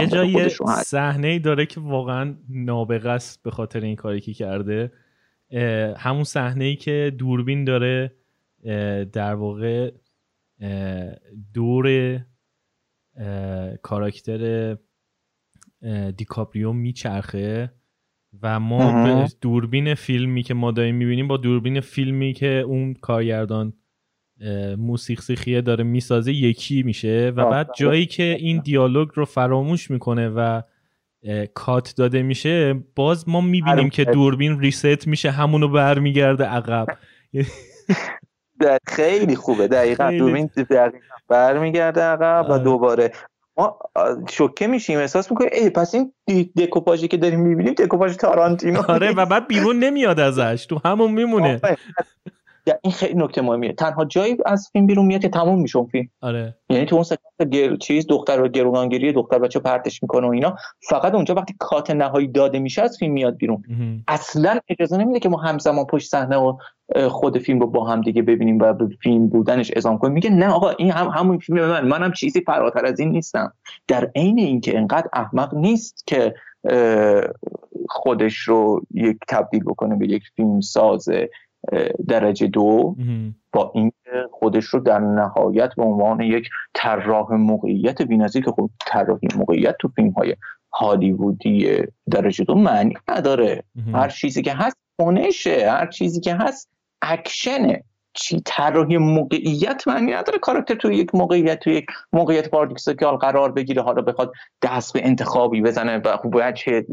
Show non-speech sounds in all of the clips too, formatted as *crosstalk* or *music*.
یه جایی صحنه داره که واقعا نابغه است به خاطر این کاری که کرده. همون صحنه ای که دوربین داره در واقع دور کاراکتر دیکاپریو میچرخه و ما به دوربین فیلمی که ما داریم می‌بینیم با دوربین فیلمی که اون کارگردان موسیقی سیخیه داره می‌سازه یکی میشه و بعد جایی که این دیالوگ رو فراموش می‌کنه و کات داده میشه باز ما می‌بینیم که دوربین ریست میشه همونو برمیگرده عقب. *laughs* خیلی خوبه. دقیقا. دوربین برمیگرده عقب و آره. دوباره. ما شوکه میشیم. احساس می‌کنیم ای پس این دکوپاژی که داریم می‌بینیم دکوپاژ تارانتینو آره و بعد بیرون نمیاد ازش. تو همون میمونه. این خیلی نکته مهمیه. تنها جایی از فیلم بیرون میاد که تموم میشه فیلم. آره. یعنی تو اون سکانس گر... چیز دختر رو گروگانگیری دختر بچه پرتش می‌کنه و اینا. فقط اونجا وقتی کات نهایی داده میشه از فیلم میاد بیرون. اصلا اجازه نمیده که ما همزمان پشت صحنه و خود فیلم رو با هم دیگه ببینیم و به فیلم بودنش اضافه کنیم. میگه نه آقا این هم همون فیلم من. منم چیزی فراتر از این نیستم. در عین اینکه انقدر احمق نیست که خودش رو یک تبدیل بکنه به یک فیلم ساز درجه دو با این خودش رو در نهایت به عنوان یک طراح موقعیت بی‌نظیر که خب طراحی موقعیت تو فیلم های هالیوودی درجه دو معنی نداره. هر چیزی که هست کنشه هر چیزی که هست اکشنه چی طراحی موقعیت معنی نداره. کاراکتر توی یک موقعیت توی یک موقعیت paradoxical قرار بگیره. حالا بخواد دست به انتخابی بزنه و چیز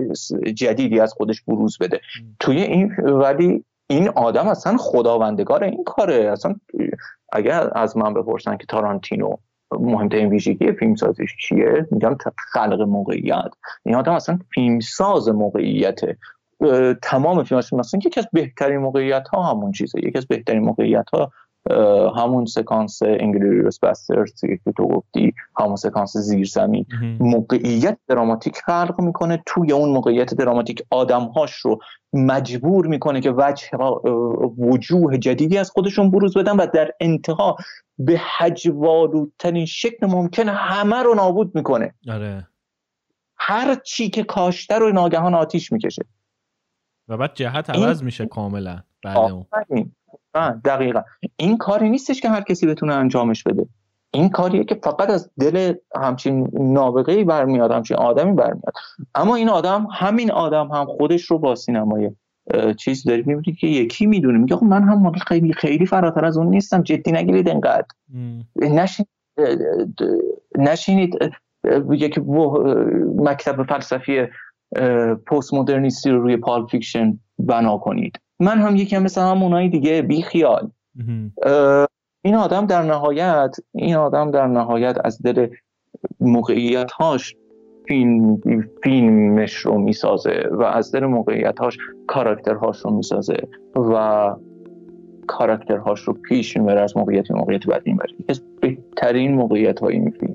جدیدی از خودش بروز بده. توی این ولی این آدم اصلا خداوندگار این کاره. اصلا اگر از من بپرسن که تارانتینو مهمترین ویژگی فیلم سازش چیه میگم خلق موقعیت. این آدم اصلا فیلم ساز موقعیته تمام فیلماش مثلا یکی از بهترین موقعیت ها همون چیزه. یکی از بهترین موقعیت ها همون سکانس انگلیریوس بسترز که تو گفتی همون سکانس زیرزمین. موقعیت دراماتیک خلق می‌کنه توی اون موقعیت دراماتیک آدمهاش رو مجبور می‌کنه که وجه وجوه جدیدی از خودشون بروز بدن و در انتها به حجوالودترین شکل ممکن همه رو نابود می‌کنه. آره. هر چی که کاشته رو ناگهان آتیش می‌کشه. و بعد جهت عوض میشه کاملا بعد اون. دقیقا. این کاری نیستش که هر کسی بتونه انجامش بده. این کاریه که فقط از دل همچین نابغه برمیاد همچین آدمی برمیاد. اما این آدم همین آدم هم خودش رو با سینمای چیز داری می‌بینی که یکی می‌دونه. میگه خب من هم خیلی خیلی فراتر از اون نیستم. جدی نگیرید انقدر. نشینید. نشینید یکی مکتب فلسفی پست مدرنیستی رو روی Pulp Fiction بنا کنید. من هم یکی مثل همونایی دیگه بی خیال. این آدم در نهایت این آدم در نهایت از دل موقعیت هاش فیلم فیلمش رو می‌سازه و از دل موقعیت هاش کاراکترهاش رو می‌سازه و کاراکترهاش رو پیش می‌بره از موقعیت موقعیت بعد می‌بره. یکی از بهترین موقعیت های این فیلم